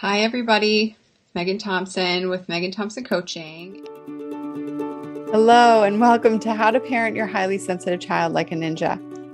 Hi, everybody. Megan Thompson with Megan Thompson Coaching. Hello, and welcome to How to Parent Your Highly Sensitive Child Like a Ninja.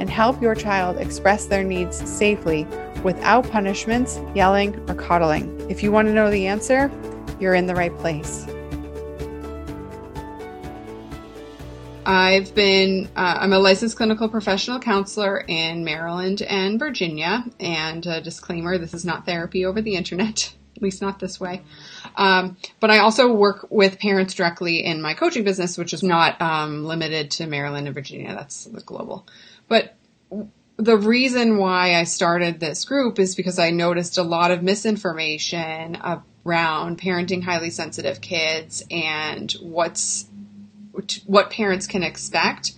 and help your child express their needs safely without punishments, yelling, or coddling. If you want to know the answer, you're in the right place. I've been, uh, I'm a licensed clinical professional counselor in Maryland and Virginia. And a disclaimer this is not therapy over the internet, at least not this way. Um, but I also work with parents directly in my coaching business, which is not um, limited to Maryland and Virginia, that's global. But the reason why I started this group is because I noticed a lot of misinformation around parenting highly sensitive kids and what's what parents can expect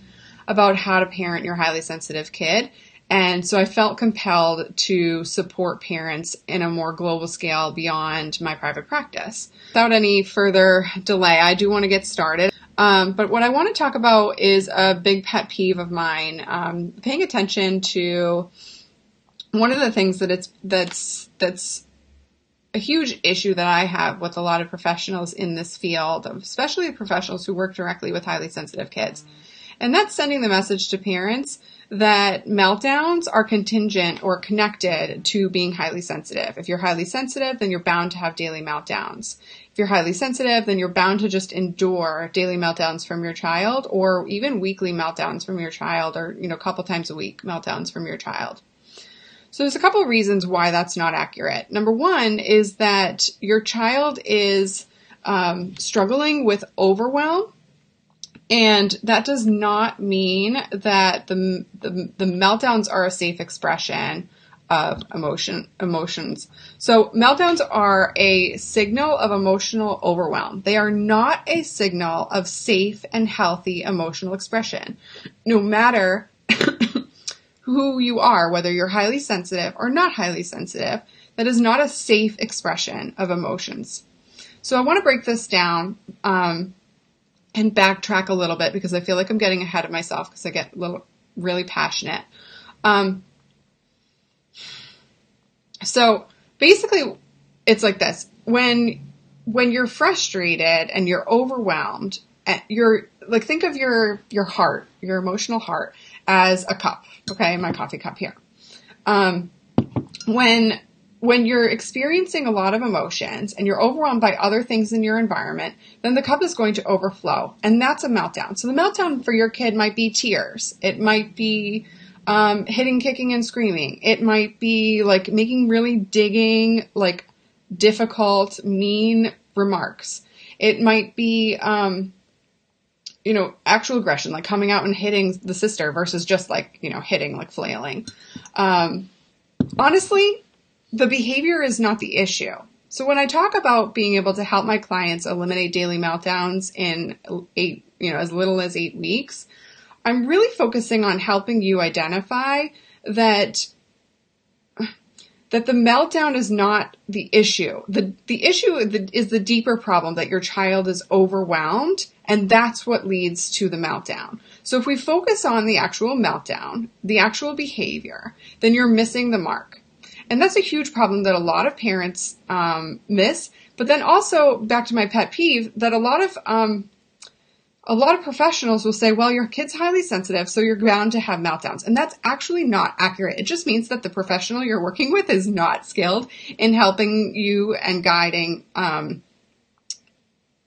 about how to parent your highly sensitive kid. And so I felt compelled to support parents in a more global scale beyond my private practice. Without any further delay, I do want to get started. Um, but what I want to talk about is a big pet peeve of mine. Um, paying attention to one of the things that it's that's that's a huge issue that I have with a lot of professionals in this field, especially professionals who work directly with highly sensitive kids, and that's sending the message to parents that meltdowns are contingent or connected to being highly sensitive. If you're highly sensitive, then you're bound to have daily meltdowns. If you're highly sensitive, then you're bound to just endure daily meltdowns from your child or even weekly meltdowns from your child or, you know, a couple times a week meltdowns from your child. So there's a couple of reasons why that's not accurate. Number one is that your child is um, struggling with overwhelm and that does not mean that the, the, the meltdowns are a safe expression of emotion emotions. So meltdowns are a signal of emotional overwhelm. They are not a signal of safe and healthy emotional expression. No matter who you are, whether you're highly sensitive or not highly sensitive, that is not a safe expression of emotions. So I want to break this down. Um, and backtrack a little bit because I feel like I'm getting ahead of myself because I get little really passionate. Um, so basically, it's like this: when when you're frustrated and you're overwhelmed, eh, you're like think of your your heart, your emotional heart, as a cup. Okay, my coffee cup here. Um, when when you're experiencing a lot of emotions and you're overwhelmed by other things in your environment, then the cup is going to overflow. And that's a meltdown. So the meltdown for your kid might be tears. It might be um, hitting, kicking, and screaming. It might be like making really digging, like difficult, mean remarks. It might be, um, you know, actual aggression, like coming out and hitting the sister versus just like, you know, hitting, like flailing. Um, honestly, the behavior is not the issue. So when I talk about being able to help my clients eliminate daily meltdowns in eight, you know, as little as eight weeks, I'm really focusing on helping you identify that that the meltdown is not the issue. The the issue is the deeper problem that your child is overwhelmed and that's what leads to the meltdown. So if we focus on the actual meltdown, the actual behavior, then you're missing the mark. And that's a huge problem that a lot of parents um, miss. But then also back to my pet peeve that a lot of um, a lot of professionals will say, well, your kid's highly sensitive, so you're bound to have meltdowns. And that's actually not accurate. It just means that the professional you're working with is not skilled in helping you and guiding, um,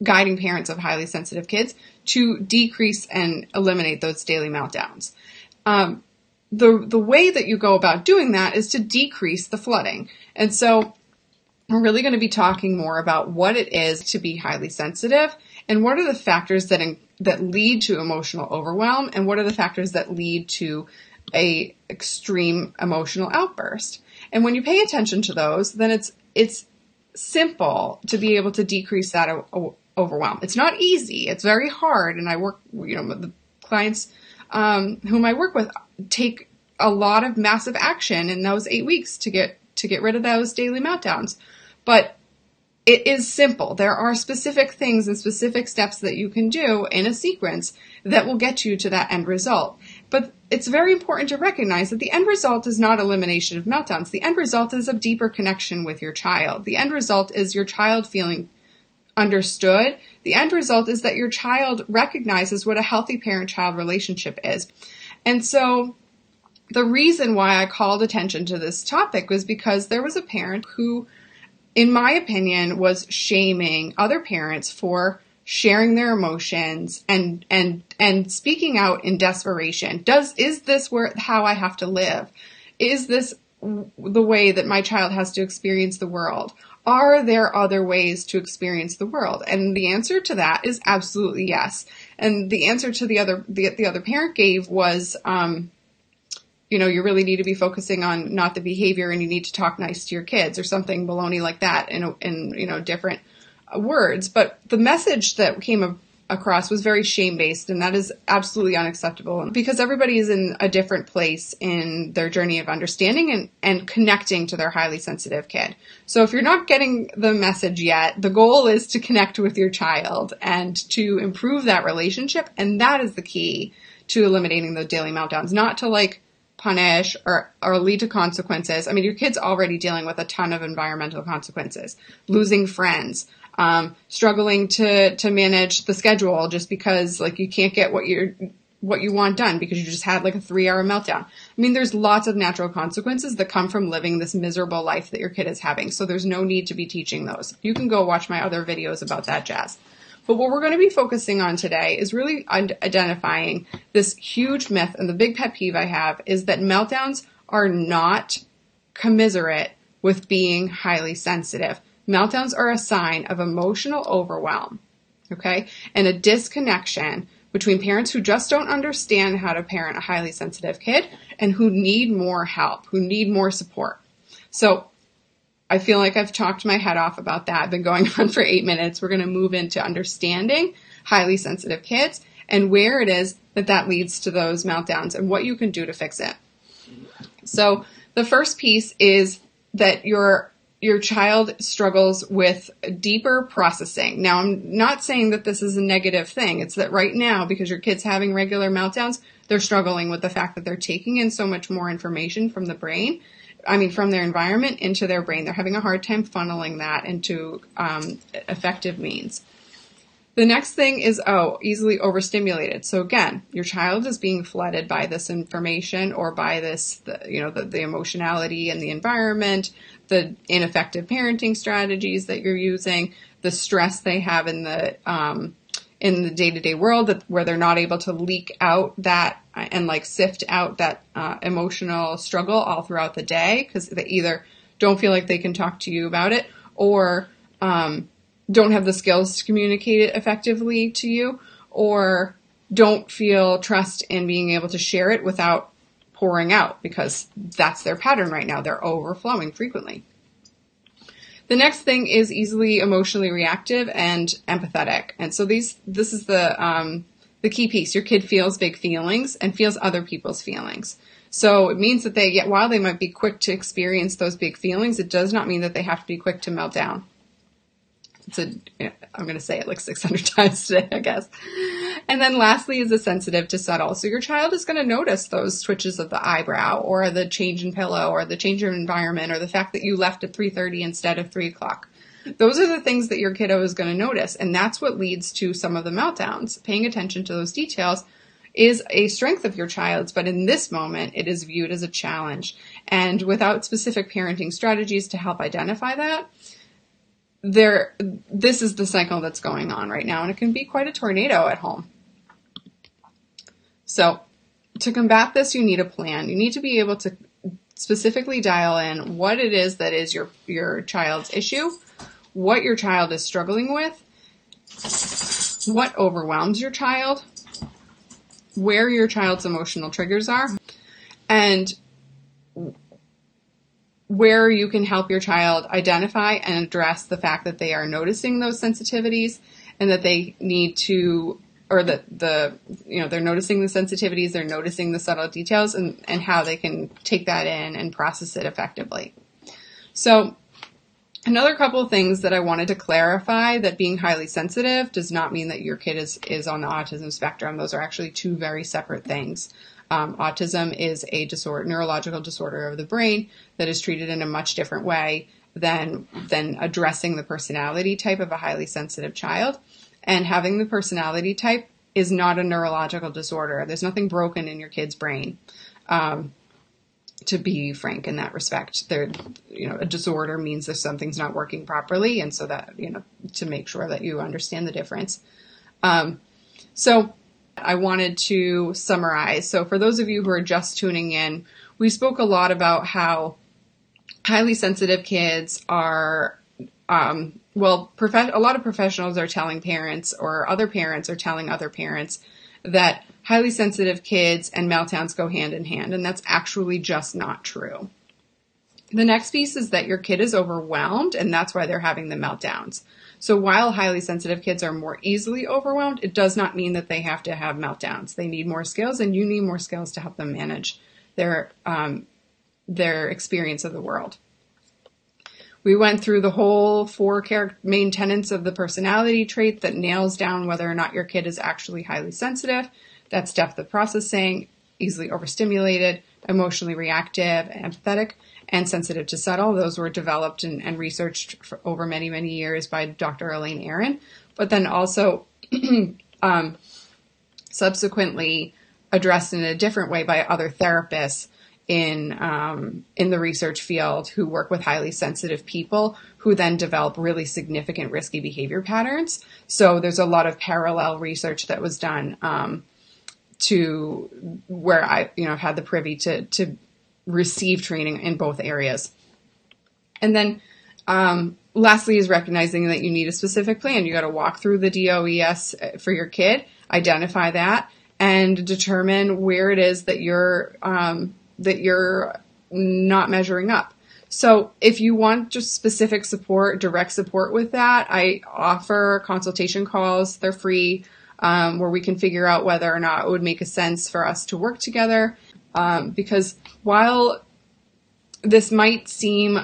guiding parents of highly sensitive kids to decrease and eliminate those daily meltdowns. Um, the the way that you go about doing that is to decrease the flooding. And so we're really going to be talking more about what it is to be highly sensitive and what are the factors that in, that lead to emotional overwhelm and what are the factors that lead to a extreme emotional outburst. And when you pay attention to those, then it's it's simple to be able to decrease that o- overwhelm. It's not easy. It's very hard. And I work, you know, the clients um, whom I work with take a lot of massive action in those eight weeks to get to get rid of those daily meltdowns. But it is simple. There are specific things and specific steps that you can do in a sequence that will get you to that end result. But it's very important to recognize that the end result is not elimination of meltdowns. The end result is a deeper connection with your child. The end result is your child feeling understood. The end result is that your child recognizes what a healthy parent child relationship is. And so the reason why I called attention to this topic was because there was a parent who, in my opinion, was shaming other parents for sharing their emotions and and and speaking out in desperation. Does is this where how I have to live? Is this the way that my child has to experience the world? Are there other ways to experience the world? And the answer to that is absolutely yes. And the answer to the other the, the other parent gave was um, you know, you really need to be focusing on not the behavior and you need to talk nice to your kids or something baloney like that in, in you know, different words. But the message that came across was very shame based and that is absolutely unacceptable because everybody is in a different place in their journey of understanding and, and connecting to their highly sensitive kid. So if you're not getting the message yet, the goal is to connect with your child and to improve that relationship. And that is the key to eliminating the daily meltdowns, not to like, punish or, or lead to consequences. I mean, your kid's already dealing with a ton of environmental consequences, losing friends, um, struggling to, to manage the schedule just because like you can't get what you're, what you want done because you just had like a three hour meltdown. I mean, there's lots of natural consequences that come from living this miserable life that your kid is having. So there's no need to be teaching those. You can go watch my other videos about that jazz. But what we're going to be focusing on today is really identifying this huge myth. And the big pet peeve I have is that meltdowns are not commiserate with being highly sensitive. Meltdowns are a sign of emotional overwhelm, okay, and a disconnection between parents who just don't understand how to parent a highly sensitive kid and who need more help, who need more support. So I feel like I've talked my head off about that. I've been going on for eight minutes. We're going to move into understanding highly sensitive kids and where it is that that leads to those meltdowns and what you can do to fix it. So the first piece is that your your child struggles with deeper processing. Now, I'm not saying that this is a negative thing. It's that right now, because your kid's having regular meltdowns, they're struggling with the fact that they're taking in so much more information from the brain I mean, from their environment into their brain. They're having a hard time funneling that into um, effective means. The next thing is, oh, easily overstimulated. So again, your child is being flooded by this information or by this, the, you know, the, the emotionality and the environment, the ineffective parenting strategies that you're using, the stress they have in the, um, in the day to day world that, where they're not able to leak out that and like sift out that uh, emotional struggle all throughout the day because they either don't feel like they can talk to you about it or um, don't have the skills to communicate it effectively to you or don't feel trust in being able to share it without pouring out because that's their pattern right now. They're overflowing frequently. The next thing is easily emotionally reactive and empathetic. And so these, this is the, um, the key piece. Your kid feels big feelings and feels other people's feelings. So it means that they get, while they might be quick to experience those big feelings, it does not mean that they have to be quick to melt down. It's a, I'm going to say it like 600 times today, I guess. And then lastly is a sensitive to subtle. So your child is going to notice those twitches of the eyebrow or the change in pillow or the change in environment or the fact that you left at 3.30 instead of 3 o'clock. Those are the things that your kiddo is going to notice. And that's what leads to some of the meltdowns. Paying attention to those details is a strength of your child's, but in this moment, it is viewed as a challenge. And without specific parenting strategies to help identify that, there this is the cycle that's going on right now and it can be quite a tornado at home. So to combat this you need a plan. You need to be able to specifically dial in what it is that is your your child's issue what your child is struggling with what overwhelms your child where your child's emotional triggers are and where you can help your child identify and address the fact that they are noticing those sensitivities and that they need to or that the you know they're noticing the sensitivities they're noticing the subtle details and, and how they can take that in and process it effectively. So another couple of things that i wanted to clarify that being highly sensitive does not mean that your kid is is on the autism spectrum. Those are actually two very separate things um, autism is a disorder, neurological disorder of the brain that is treated in a much different way than than addressing the personality type of a highly sensitive child. And having the personality type is not a neurological disorder. There's nothing broken in your kid's brain. Um, to be frank in that respect, there, you know, a disorder means that something's not working properly, and so that you know to make sure that you understand the difference. Um, so I wanted to summarize. So, for those of you who are just tuning in, we spoke a lot about how highly sensitive kids are, um, well, prof- a lot of professionals are telling parents, or other parents are telling other parents, that highly sensitive kids and meltdowns go hand in hand, and that's actually just not true. The next piece is that your kid is overwhelmed, and that's why they're having the meltdowns. So while highly sensitive kids are more easily overwhelmed, it does not mean that they have to have meltdowns. They need more skills, and you need more skills to help them manage their um, their experience of the world. We went through the whole four main tenets of the personality trait that nails down whether or not your kid is actually highly sensitive. That's depth of processing, easily overstimulated, emotionally reactive, empathetic, and sensitive to subtle. Those were developed and, and researched over many, many years by Dr. Elaine Aron. but then also um, subsequently addressed in a different way by other therapists in um, in the research field who work with highly sensitive people who then develop really significant risky behavior patterns. So there's a lot of parallel research that was done um, to where I you know have had the privy to to receive training in both areas. And then um, lastly is recognizing that you need a specific plan. You got to walk through the DOES uh, for your kid, identify that, and determine where it is that you're um, that you're not measuring up. So if you want just specific support, direct support with that, I offer consultation calls. They're free, um, where we can figure out whether or not it would make a sense for us to work together. Um, because while this might seem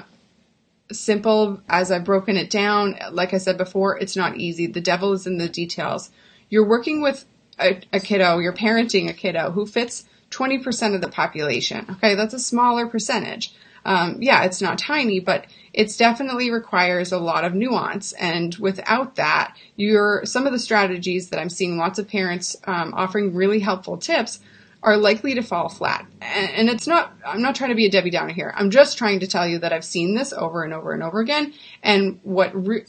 simple as I've broken it down, like I said before, it's not easy. The devil is in the details. You're working with a, a kiddo, you're parenting a kiddo who fits 20% of the population. Okay, that's a smaller percentage. Um, yeah, it's not tiny, but it definitely requires a lot of nuance. And without that, you're some of the strategies that I'm seeing lots of parents um, offering really helpful tips are likely to fall flat. And it's not, I'm not trying to be a Debbie Downer here. I'm just trying to tell you that I've seen this over and over and over again. And what re-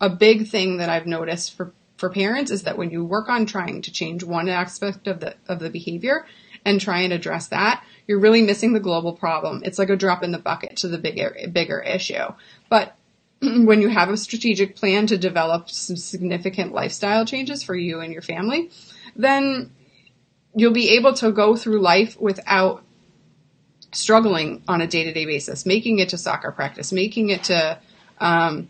a big thing that I've noticed for, for parents is that when you work on trying to change one aspect of the, of the behavior and try and address that, you're really missing the global problem. It's like a drop in the bucket to the bigger, bigger issue. But when you have a strategic plan to develop some significant lifestyle changes for you and your family, then you'll be able to go through life without struggling on a day-to-day basis, making it to soccer practice, making it to, um,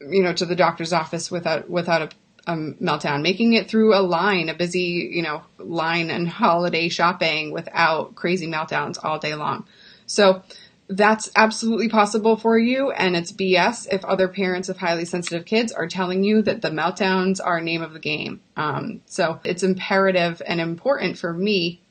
you know, to the doctor's office without without a, a, meltdown, making it through a line, a busy, you know, line and holiday shopping without crazy meltdowns all day long. So that's absolutely possible for you, and it's BS if other parents of highly sensitive kids are telling you that the meltdowns are name of the game. Um, so it's imperative and important for me,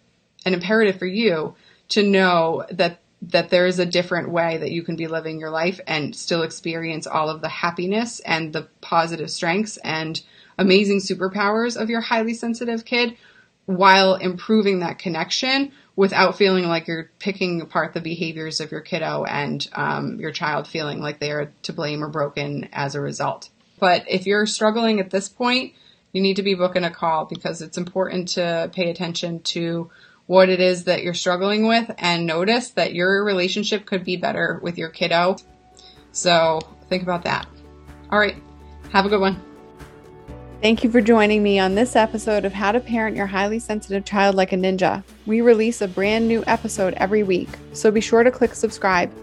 and imperative for you to know that that there is a different way that you can be living your life and still experience all of the happiness and the positive strengths and amazing superpowers of your highly sensitive kid while improving that connection without feeling like you're picking apart the behaviors of your kiddo and um, your child feeling like they are to blame or broken as a result. But if you're struggling at this point, you need to be booking a call because it's important to pay attention to what it is that you're struggling with and notice that your relationship could be better with your kiddo. So think about that. All right. Have a good one. Thank you for joining me on this episode of How to Parent Your Highly Sensitive Child Like a Ninja. We release a brand new episode every week, so be sure to click subscribe.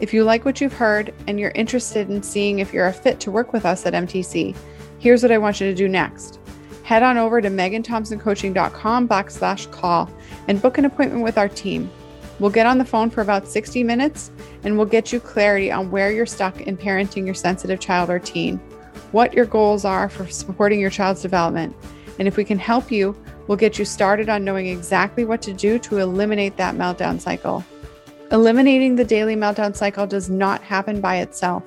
If you like what you've heard and you're interested in seeing if you're a fit to work with us at MTC, here's what I want you to do next. Head on over to meganthompsoncoaching.com backslash call and book an appointment with our team. We'll get on the phone for about 60 minutes and we'll get you clarity on where you're stuck in parenting your sensitive child or teen, what your goals are for supporting your child's development. And if we can help you, we'll get you started on knowing exactly what to do to eliminate that meltdown cycle. Eliminating the daily meltdown cycle does not happen by itself.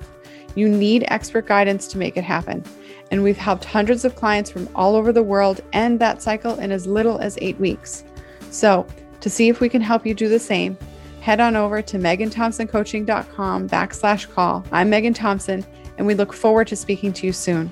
You need expert guidance to make it happen. And we've helped hundreds of clients from all over the world end that cycle in as little as eight weeks. So, to see if we can help you do the same, head on over to meganthompsoncoaching.com backslash call. I'm Megan Thompson, and we look forward to speaking to you soon.